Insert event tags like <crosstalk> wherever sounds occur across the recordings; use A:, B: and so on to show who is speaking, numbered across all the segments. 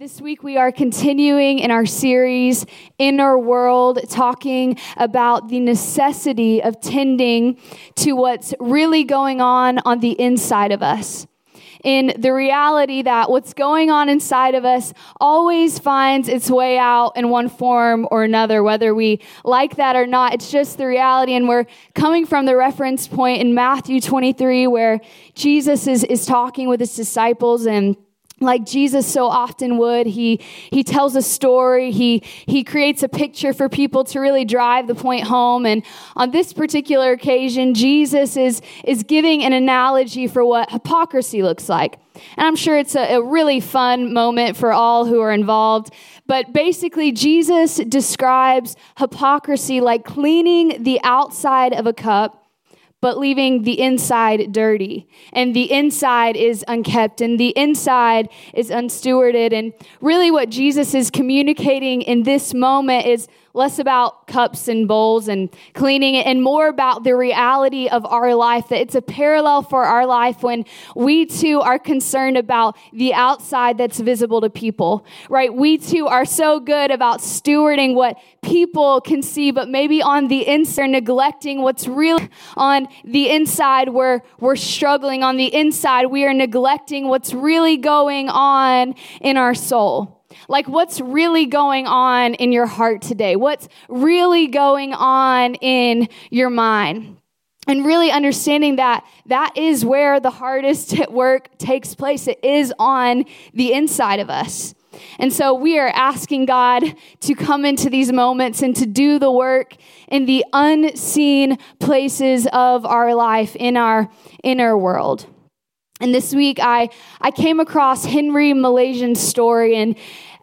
A: This week, we are continuing in our series, Inner World, talking about the necessity of tending to what's really going on on the inside of us. In the reality that what's going on inside of us always finds its way out in one form or another, whether we like that or not. It's just the reality. And we're coming from the reference point in Matthew 23, where Jesus is, is talking with his disciples and like Jesus so often would. He, he tells a story. He, he creates a picture for people to really drive the point home. And on this particular occasion, Jesus is, is giving an analogy for what hypocrisy looks like. And I'm sure it's a, a really fun moment for all who are involved. But basically, Jesus describes hypocrisy like cleaning the outside of a cup but leaving the inside dirty. And the inside is unkept, and the inside is unstewarded. And really, what Jesus is communicating in this moment is less about cups and bowls and cleaning it, and more about the reality of our life. That it's a parallel for our life when we too are concerned about the outside that's visible to people, right? We too are so good about stewarding what people can see, but maybe on the inside, neglecting what's really on the inside, where we're struggling. On the inside, we are neglecting what's really going on in our soul. Like, what's really going on in your heart today? What's really going on in your mind? And really understanding that that is where the hardest <laughs> work takes place. It is on the inside of us. And so we are asking God to come into these moments and to do the work in the unseen places of our life, in our inner world. And this week I, I came across Henry Molaison's story and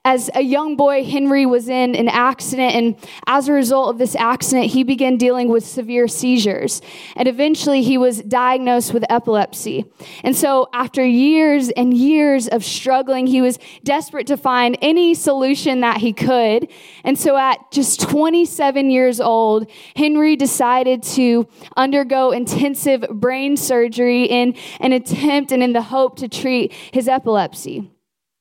A: as a young boy, Henry was in an accident, and as a result of this accident, he began dealing with severe seizures. And eventually, he was diagnosed with epilepsy. And so, after years and years of struggling, he was desperate to find any solution that he could. And so, at just 27 years old, Henry decided to undergo intensive brain surgery in an attempt and in the hope to treat his epilepsy.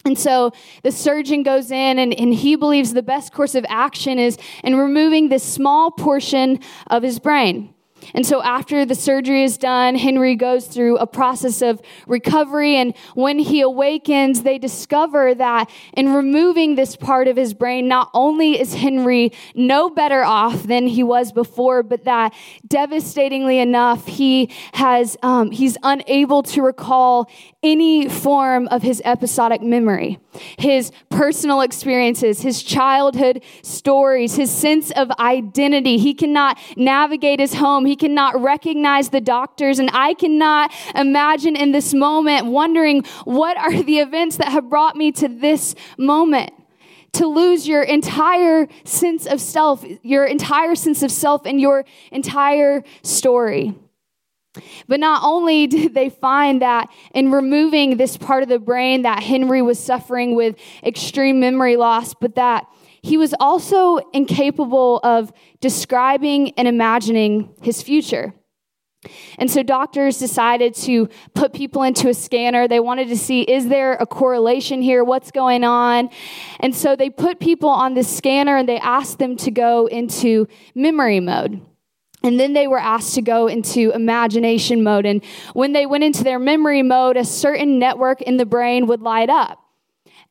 A: And so the surgeon goes in and, and he believes the best course of action is in removing this small portion of his brain. And so, after the surgery is done, Henry goes through a process of recovery. And when he awakens, they discover that in removing this part of his brain, not only is Henry no better off than he was before, but that devastatingly enough, he has, um, he's unable to recall any form of his episodic memory, his personal experiences, his childhood stories, his sense of identity. He cannot navigate his home. He cannot recognize the doctors. And I cannot imagine in this moment wondering what are the events that have brought me to this moment to lose your entire sense of self, your entire sense of self, and your entire story. But not only <laughs> did they find that in removing this part of the brain that Henry was suffering with extreme memory loss, but that he was also incapable of describing and imagining his future. And so doctors decided to put people into a scanner. They wanted to see is there a correlation here? What's going on? And so they put people on this scanner and they asked them to go into memory mode. And then they were asked to go into imagination mode. And when they went into their memory mode, a certain network in the brain would light up.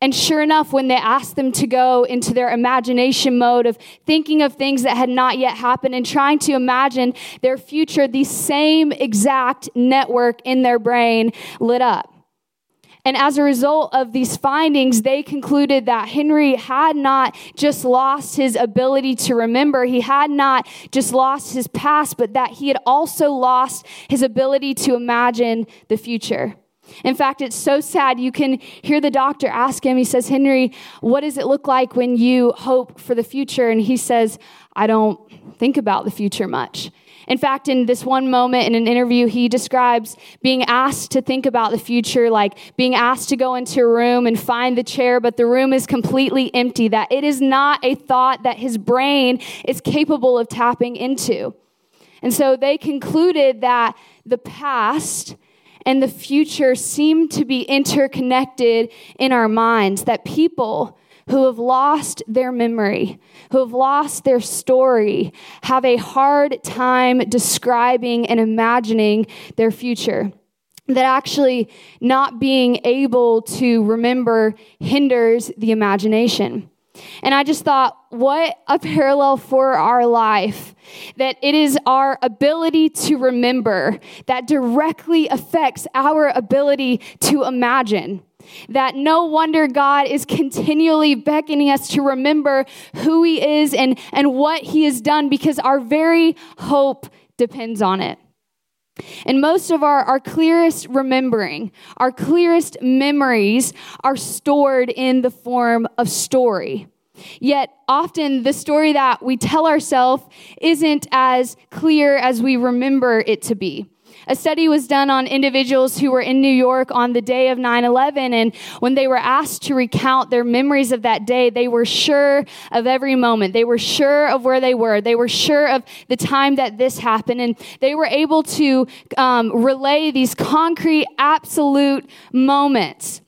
A: And sure enough, when they asked them to go into their imagination mode of thinking of things that had not yet happened and trying to imagine their future, the same exact network in their brain lit up. And as a result of these findings, they concluded that Henry had not just lost his ability to remember, he had not just lost his past, but that he had also lost his ability to imagine the future. In fact, it's so sad. You can hear the doctor ask him, he says, Henry, what does it look like when you hope for the future? And he says, I don't think about the future much. In fact, in this one moment in an interview, he describes being asked to think about the future, like being asked to go into a room and find the chair, but the room is completely empty, that it is not a thought that his brain is capable of tapping into. And so they concluded that the past and the future seem to be interconnected in our minds, that people who have lost their memory, who have lost their story, have a hard time describing and imagining their future. That actually not being able to remember hinders the imagination. And I just thought, what a <laughs> parallel for our life. That it is our ability to remember that directly affects our ability to imagine. That no wonder God is continually beckoning us to remember who He is and, and what He has done because our very hope depends on it. And most of our, our clearest remembering, our clearest memories are stored in the form of story. Yet often the story that we tell ourselves isn't as clear as we remember it to be. A study was done on individuals who were in New York on the day of 9 11, and when they were asked to recount their memories of that day, they were sure of every moment. They were sure of where they were. They were sure of the time that this happened, and they were able to um, relay these concrete, absolute moments.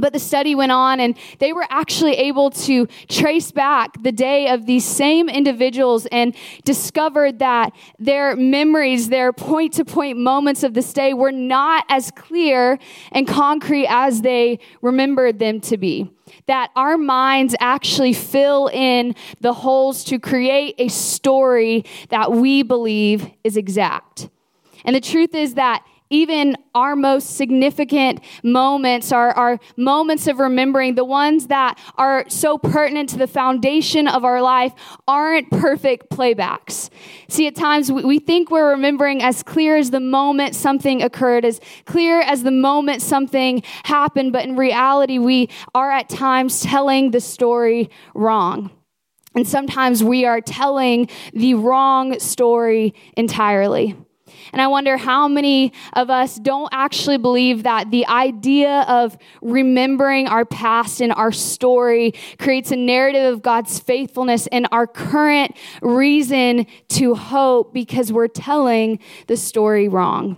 A: But the study went on, and they were actually able to trace back the day of these same individuals and discovered that their memories, their point to point moments of this day, were not as clear and concrete as they remembered them to be. That our minds actually fill in the holes to create a story that we believe is exact. And the truth is that even our most significant moments, our, our moments of remembering, the ones that are so pertinent to the foundation of our life, aren't perfect playbacks. See, at times we, we think we're remembering as clear as the moment something occurred, as clear as the moment something happened, but in reality, we are at times telling the story wrong. And sometimes we are telling the wrong story entirely. And I wonder how many of us don't actually believe that the idea of remembering our past and our story creates a narrative of God's faithfulness and our current reason to hope because we're telling the story wrong.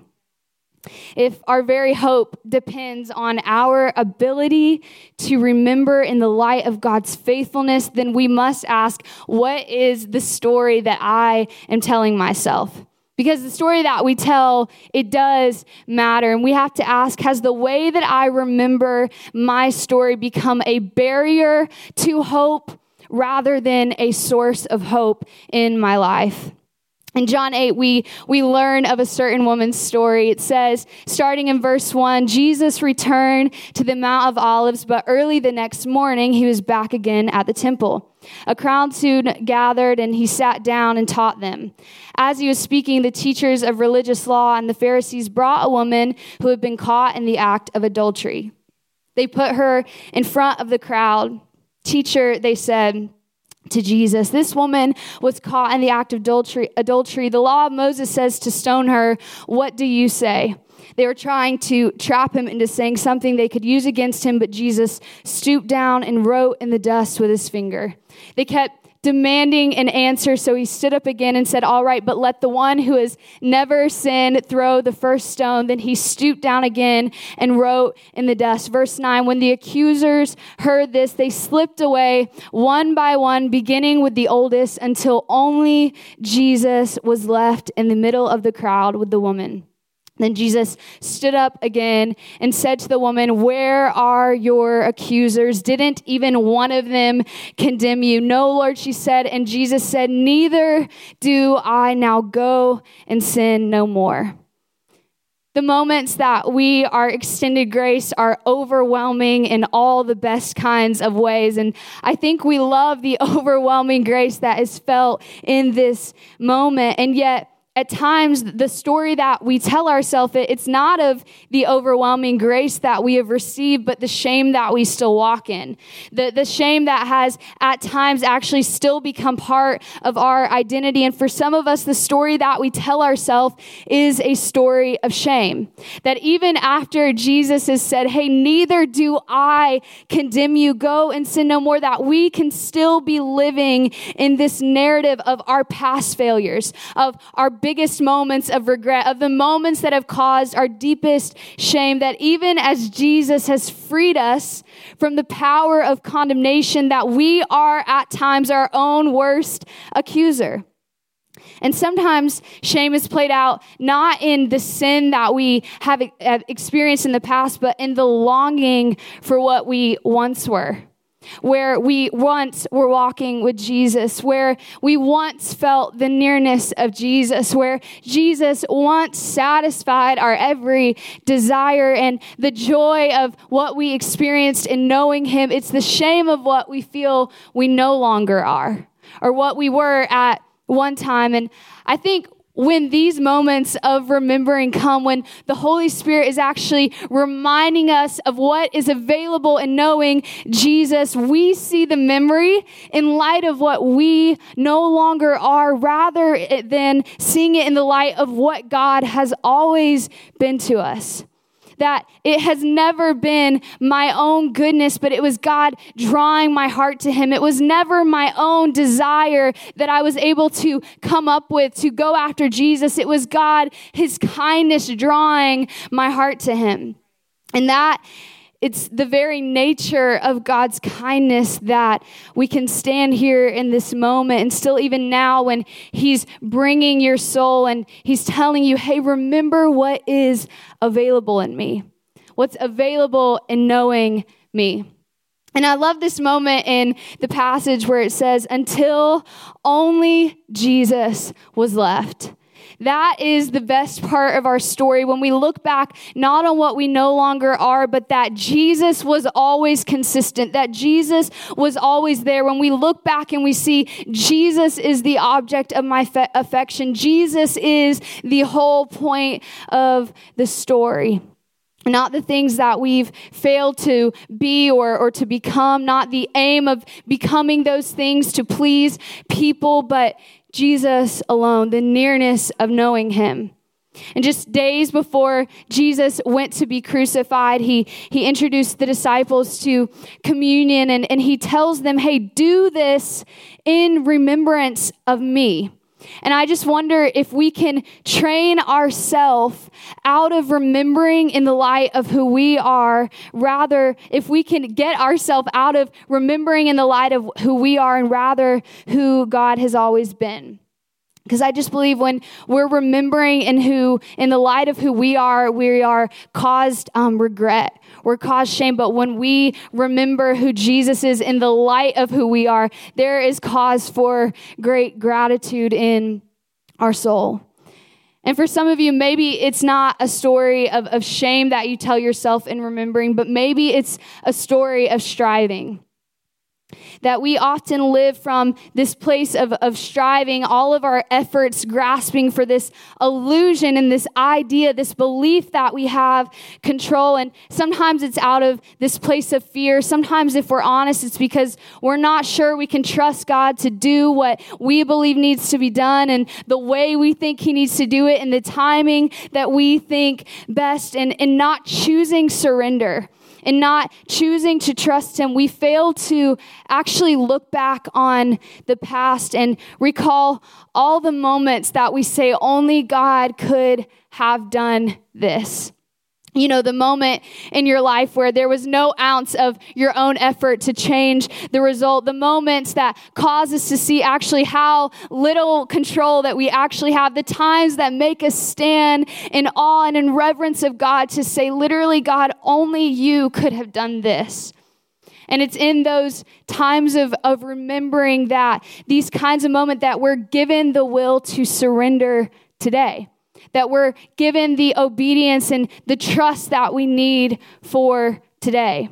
A: If our very hope depends on our ability to remember in the light of God's faithfulness, then we must ask, what is the story that I am telling myself? Because the story that we tell, it does matter. And we have to ask Has the way that I remember my story become a barrier to hope rather than a source of hope in my life? In John 8, we, we learn of a certain woman's story. It says, starting in verse 1, Jesus returned to the Mount of Olives, but early the next morning, he was back again at the temple. A crowd soon gathered, and he sat down and taught them. As he was speaking, the teachers of religious law and the Pharisees brought a woman who had been caught in the act of adultery. They put her in front of the crowd. Teacher, they said, to Jesus. This woman was caught in the act of adultery. adultery. The law of Moses says to stone her. What do you say? They were trying to trap him into saying something they could use against him, but Jesus stooped down and wrote in the dust with his finger. They kept demanding an answer. So he stood up again and said, All right, but let the one who has never sinned throw the first stone. Then he stooped down again and wrote in the dust. Verse 9 When the accusers heard this, they slipped away one by one, beginning with the oldest, until only Jesus was left in the middle of the crowd with the woman. Then Jesus stood up again and said to the woman, Where are your accusers? Didn't even one of them condemn you? No, Lord, she said. And Jesus said, Neither do I now go and sin no more. The moments that we are extended grace are overwhelming in all the best kinds of ways. And I think we love the <laughs> overwhelming grace that is felt in this moment. And yet, at times the story that we tell ourselves it's not of the overwhelming grace that we have received but the shame that we still walk in. The, the shame that has at times actually still become part of our identity. And for some of us the story that we tell ourselves is a story of shame. That even after jesus has said hey neither do i condemn you. Go and sin no more that we can still be living in this narrative of our past failures of our biggest moments of regret, of the moments that have caused our deepest shame, that even as Jesus has freed us from the power of condemnation, that we are at times our own worst accuser. And sometimes shame is played out not in the sin that we have experienced in the past, but in the longing for what we once were where we once were walking with Jesus, where we once felt the nearness of Jesus, where Jesus once satisfied our every desire and the joy of what we experienced in knowing Him. It's the shame of what we feel we no longer are or what we were at one time. And I think when these moments of remembering come, when the Holy Spirit is actually reminding us of what is available in knowing Jesus, we see the memory in light of what we no longer are, rather than seeing it in the light of what God has always been to us that it has never been my own goodness, but it was God drawing my heart to Him. It was never my own desire that I was able to come up with to go after Jesus. It was God, His kindness drawing my heart to Him. And that it's the very nature of God's kindness that we can stand here in this moment and still, even now, when He's bringing your soul and He's telling you, hey, remember what is available in me, what's available in knowing me. And I love this moment in the passage where it says, until only Jesus was left. That is the best part of our story when we look back not on what we no longer are, but that Jesus was always consistent, that Jesus was always there. When we look back and we see Jesus is the object of my fe- affection, Jesus is the whole point of the story not the things that we've failed to be or, or to become, not the aim of becoming those things to please people, but Jesus alone, the nearness of knowing him. And just days before Jesus went to be crucified, he, he introduced the disciples to communion and, and he tells them, hey, do this in remembrance of me. And I just wonder if we can train ourselves out of remembering in the light of who we are, rather, if we can get ourselves out of remembering in the light of who we are and rather who God has always been. Because I just believe when we're remembering in who, in the light of who we are, we are caused um, regret. We're caused shame. But when we remember who Jesus is in the light of who we are, there is cause for great gratitude in our soul. And for some of you, maybe it's not a story of, of shame that you tell yourself in remembering, but maybe it's a story of striving that we often live from this place of, of striving, all of our efforts grasping for this illusion and this idea, this belief that we have control. And sometimes it's out of this place of fear. Sometimes, if we're honest, it's because we're not sure we can trust God to do what we believe needs to be done and the way we think He needs to do it and the timing that we think best and, and not choosing surrender and not choosing to trust Him, we fail to actually look back on the past and recall all the moments that we say only God could have done this you know, the moment in your life where there was no ounce of your own effort to change the result, the moments that cause us to see actually how little control that we actually have, the times that make us stand in awe and in reverence of God to say, literally, God, only you could have done this. And it's in those times of, of remembering that, these kinds of moments that we're given the will to surrender today that we're given the obedience and the trust that we need for today.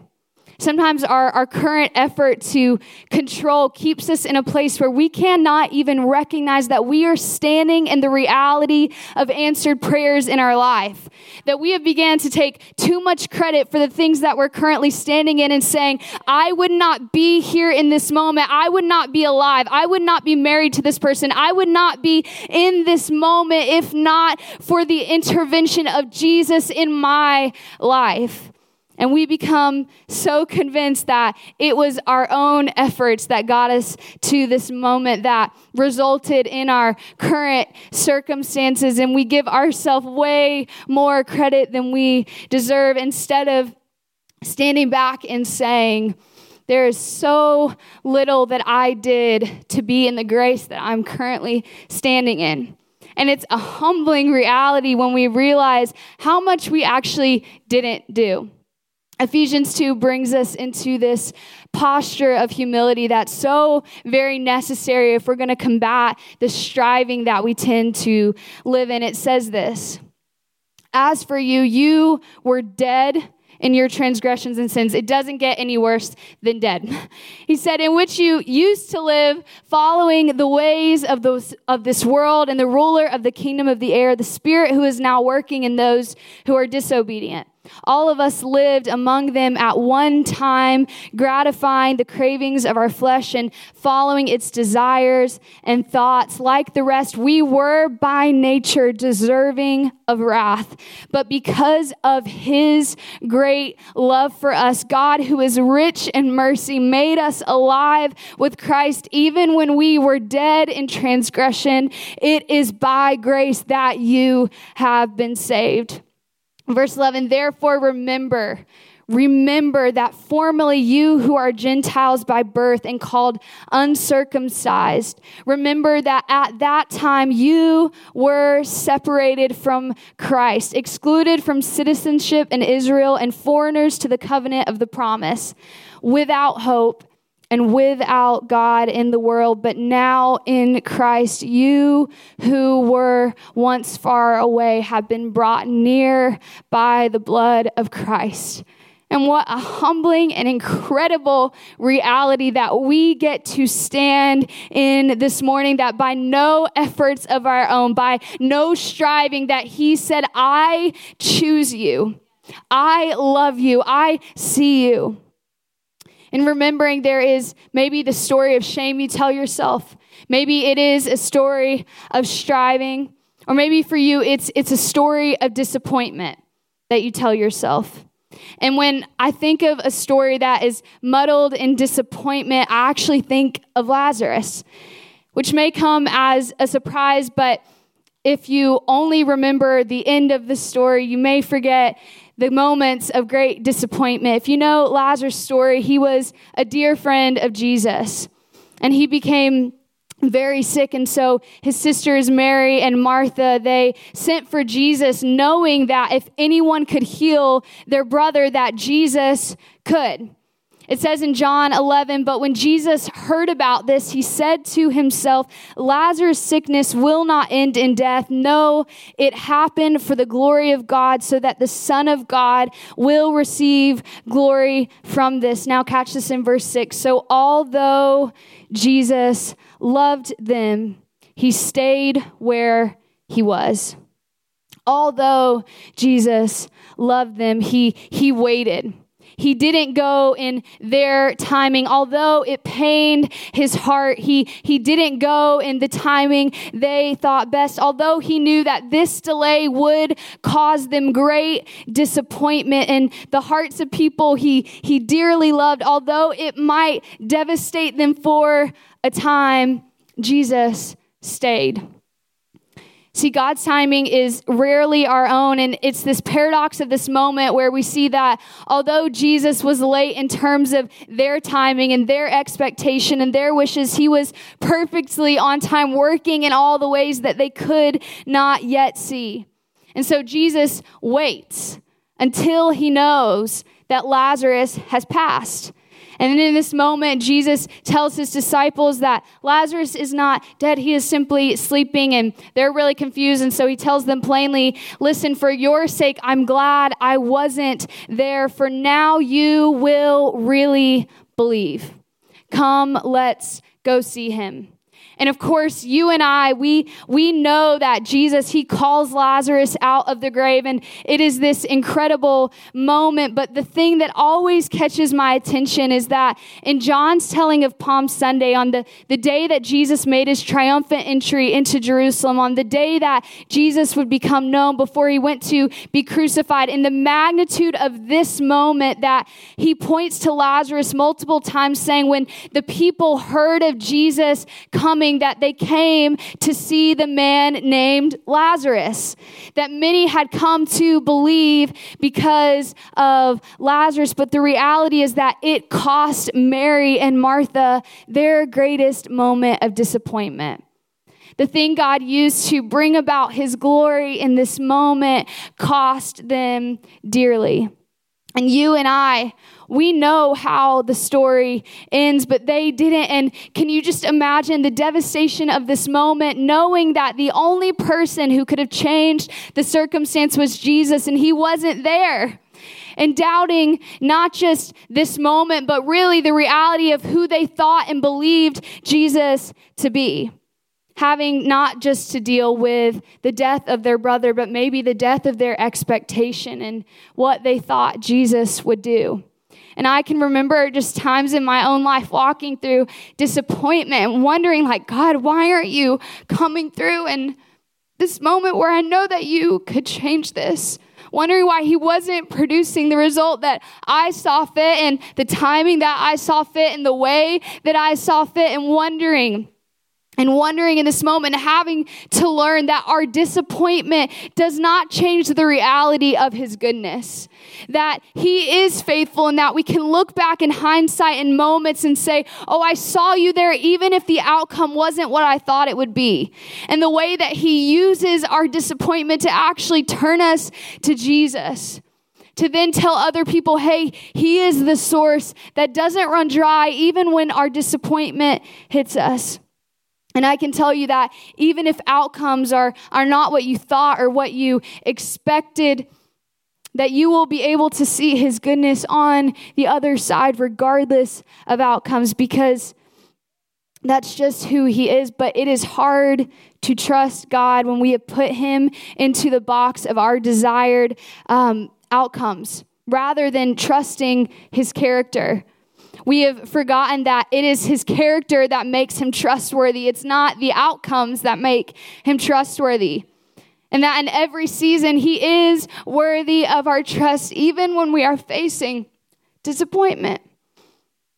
A: Sometimes our, our current effort to control keeps us in a place where we cannot even recognize that we are standing in the reality of answered prayers in our life. That we have began to take too much credit for the things that we're currently standing in and saying, I would not be here in this moment. I would not be alive. I would not be married to this person. I would not be in this moment if not for the intervention of Jesus in my life. And we become so convinced that it was our own efforts that got us to this moment that resulted in our current circumstances. And we give ourselves way more credit than we deserve instead of standing back and saying, there is so little that I did to be in the grace that I'm currently standing in. And it's a humbling reality when we realize how much we actually didn't do. Ephesians 2 brings us into this posture of humility that's so very necessary if we're going to combat the striving that we tend to live in. It says this As for you, you were dead in your transgressions and sins. It doesn't get any worse than dead. <laughs> He said, In which you used to live, following the ways of, those, of this world and the ruler of the kingdom of the air, the spirit who is now working in those who are disobedient. All of us lived among them at one time, gratifying the cravings of our flesh and following its desires and thoughts. Like the rest, we were by nature deserving of wrath. But because of his great love for us, God, who is rich in mercy, made us alive with Christ even when we were dead in transgression. It is by grace that you have been saved. Verse 11, therefore remember, remember that formerly you who are Gentiles by birth and called uncircumcised, remember that at that time you were separated from Christ, excluded from citizenship in Israel, and foreigners to the covenant of the promise, without hope and without God in the world, but now in Christ, you who were once far away have been brought near by the blood of Christ. And what a humbling and incredible reality that we get to stand in this morning that by no efforts of our own, by no striving, that He said, I choose you. I love you. I see you. And remembering there is maybe the story of shame you tell yourself. Maybe it is a story of striving. Or maybe for you, it's, it's a story of disappointment that you tell yourself. And when I think of a story that is muddled in disappointment, I actually think of Lazarus, which may come as a surprise, but if you only remember the end of the story, you may forget the moments of great disappointment. If you know Lazarus' story, he was a dear friend of Jesus, and he became very sick and so his sisters mary and martha they sent for jesus knowing that if anyone could heal their brother that jesus could it says in John 11, but when Jesus heard about this, he said to himself, Lazarus' sickness will not end in death. No, it happened for the glory of God, so that the Son of God will receive glory from this. Now, catch this in verse 6. So, although Jesus loved them, he stayed where he was. Although Jesus loved them, he, he waited. He didn't go in their timing. Although it pained his heart, he, he didn't go in the timing they thought best. Although he knew that this delay would cause them great disappointment in the hearts of people he, he dearly loved, although it might devastate them for a time, Jesus stayed. See, God's timing is rarely our own. And it's this paradox of this moment where we see that although Jesus was late in terms of their timing and their expectation and their wishes, he was perfectly on time, working in all the ways that they could not yet see. And so Jesus waits until he knows that Lazarus has passed. And then in this moment, Jesus tells his disciples that Lazarus is not dead, he is simply sleeping, and they're really confused. And so he tells them plainly, Listen, for your sake, I'm glad I wasn't there, for now you will really believe. Come, let's go see him. And of course, you and I, we, we know that Jesus, he calls Lazarus out of the grave and it is this incredible moment. But the thing that always catches my attention is that in John's telling of Palm Sunday, on the, the day that Jesus made his triumphant entry into Jerusalem, on the day that Jesus would become known before he went to be crucified, in the magnitude of this moment that he points to Lazarus multiple times saying, when the people heard of Jesus coming, that they came to see the man named Lazarus. That many had come to believe because of Lazarus, but the reality is that it cost Mary and Martha their greatest moment of disappointment. The thing God used to bring about his glory in this moment cost them dearly. And you and I we know how the story ends, but they didn't. And can you just imagine the devastation of this moment, knowing that the only person who could have changed the circumstance was Jesus and he wasn't there? and doubting not just this moment, but really the reality of who they thought and believed Jesus to be. Having not just to deal with the death of their brother, but maybe the death of their expectation and what they thought Jesus would do. And I can remember just times in my own life walking through disappointment and wondering, like, God, why aren't you coming through? And this moment where I know that you could change this. Wondering why he wasn't producing the result that I saw fit and the timing that I saw fit and the way that I saw fit, and wondering and wondering in this moment, having to learn that our disappointment does not change the reality of His goodness. That He is faithful and that we can look back in hindsight in moments and say, Oh, I saw you there, even if the outcome wasn't what I thought it would be. And the way that He uses our disappointment to actually turn us to Jesus to then tell other people, hey, He is the source that doesn't run dry even when our disappointment hits us. And I can tell you that even if outcomes are, are not what you thought or what you expected, that you will be able to see his goodness on the other side, regardless of outcomes, because that's just who he is. But it is hard to trust God when we have put him into the box of our desired um, outcomes rather than trusting his character. We have forgotten that it is his character that makes him trustworthy. It's not the outcomes that make him trustworthy. And that in every season, he is worthy of our trust, even when we are facing disappointment.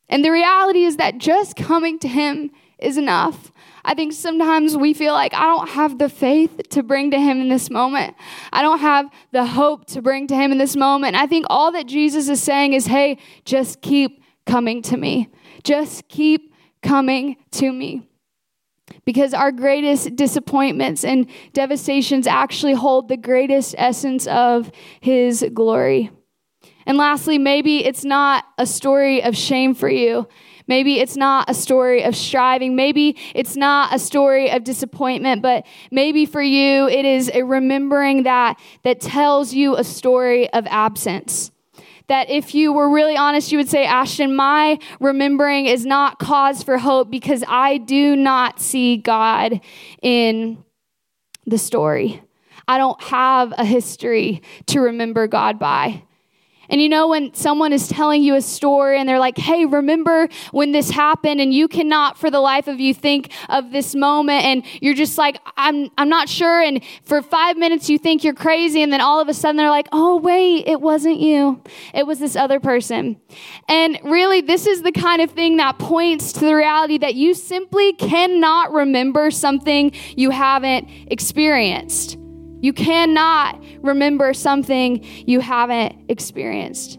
A: And the reality is that just coming to him is enough. I think sometimes we feel like I don't have the faith to bring to him in this moment. I don't have the hope to bring to him in this moment. I think all that Jesus is saying is, hey, just keep coming to me. Just keep coming to me. Because our greatest disappointments and devastations actually hold the greatest essence of His glory. And lastly, maybe it's not a story of shame for you. Maybe it's not a story of striving. Maybe it's not a story of disappointment, but maybe for you it is a remembering that that tells you a story of absence that if you were really honest, you would say, Ashton, my remembering is not cause for hope because I do not see God in the story. I don't have a history to remember God by. And you know, when someone is telling you a story and they're like, hey, remember when this happened, and you cannot for the life of you think of this moment, and you're just like, I'm, I'm not sure. And for five minutes, you think you're crazy, and then all of a sudden, they're like, oh, wait, it wasn't you, it was this other person. And really, this is the kind of thing that points to the reality that you simply cannot remember something you haven't experienced. You cannot remember something you haven't experienced.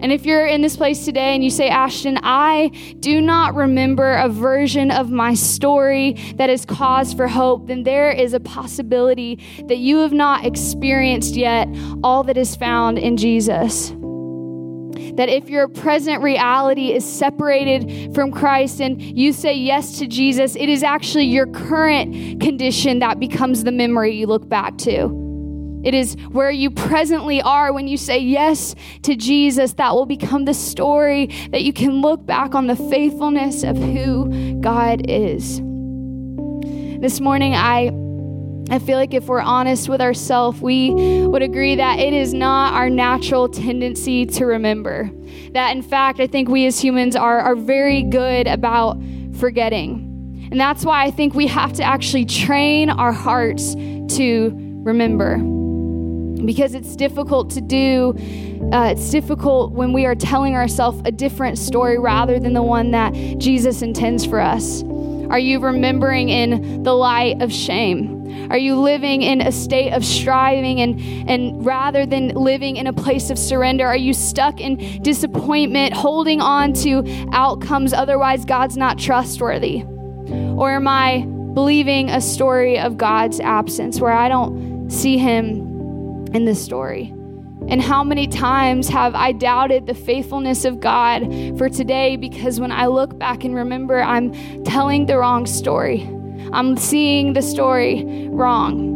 A: And if you're in this place today and you say, Ashton, I do not remember a version of my story that is cause for hope, then there is a possibility that you have not experienced yet all that is found in Jesus that if your present reality is separated from Christ and you say yes to Jesus, it is actually your current condition that becomes the memory you look back to. It is where you presently are when you say yes to Jesus that will become the story that you can look back on the faithfulness of who God is. This morning, I I feel like if we're honest with ourselves, we would agree that it is not our natural tendency to remember. That, in fact, I think we as humans are, are very good about forgetting. And that's why I think we have to actually train our hearts to remember. Because it's difficult to do, uh, it's difficult when we are telling ourselves a different story rather than the one that Jesus intends for us. Are you remembering in the light of shame? Are you living in a state of striving and, and rather than living in a place of surrender? Are you stuck in disappointment, holding on to outcomes otherwise God's not trustworthy? Or am I believing a story of God's absence where I don't see Him in the story? And how many times have I doubted the faithfulness of God for today because when I look back and remember, I'm telling the wrong story. I'm seeing the story wrong.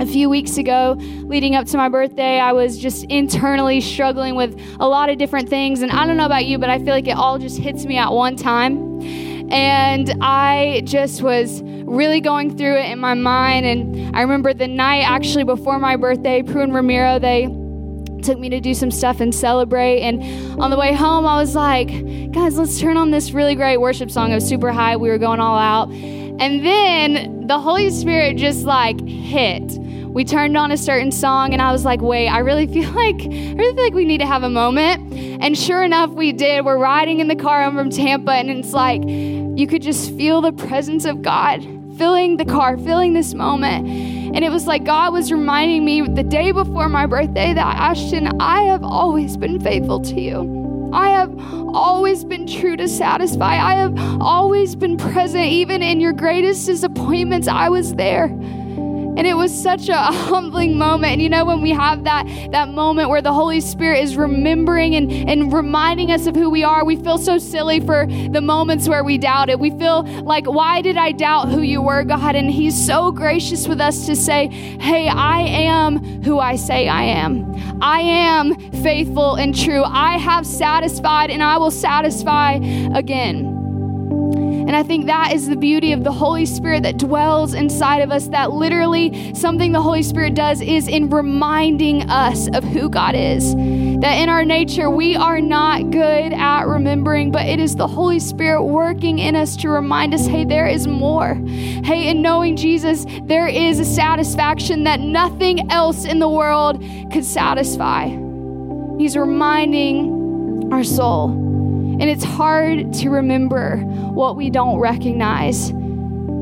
A: A few weeks ago, leading up to my birthday, I was just internally struggling with a lot of different things. And I don't know about you, but I feel like it all just hits me at one time. And I just was really going through it in my mind. And I remember the night actually before my birthday, Prue and Ramiro, they took me to do some stuff and celebrate. And on the way home, I was like, guys, let's turn on this really great worship song. It was super high. We were going all out. And then the Holy Spirit just like hit. We turned on a certain song, and I was like, wait, I really <laughs> feel like I really feel like we need to have a moment. And sure enough, we did. We're riding in the car home from Tampa, and it's like you could just feel the presence of God filling the car, filling this moment. And it was like God was reminding me the day before my birthday that Ashton, I have always been faithful to you. I have always been true to satisfy. I have always been present, even in your greatest disappointments. I was there. And it was such a <laughs> humbling moment. And you know, when we have that, that moment where the Holy Spirit is remembering and, and reminding us of who we are, we feel so silly for the moments where we doubt it. We feel like, why did I doubt who you were, God? And He's so gracious with us to say, hey, I am who I say I am. I am faithful and true. I have satisfied and I will satisfy again. And I think that is the beauty of the Holy Spirit that dwells inside of us. That literally something the Holy Spirit does is in reminding us of who God is. That in our nature, we are not good at remembering, but it is the Holy Spirit working in us to remind us hey, there is more. Hey, in knowing Jesus, there is a satisfaction that nothing else in the world could satisfy. He's reminding our soul. And it's hard to remember what we don't recognize.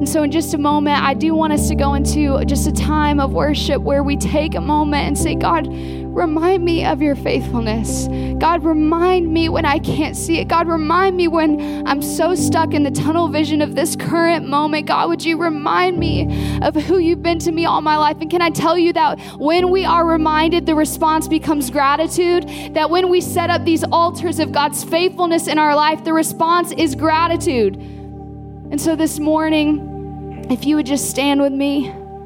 A: And so, in just a moment, I do want us to go into just a time of worship where we take a moment and say, God, remind me of your faithfulness. God, remind me when I can't see it. God, remind me when I'm so stuck in the tunnel vision of this current moment. God, would you remind me of who you've been to me all my life? And can I tell you that when we are reminded, the response becomes gratitude? That when we set up these altars of God's faithfulness in our life, the response is gratitude. And so this morning, if you would just stand with me.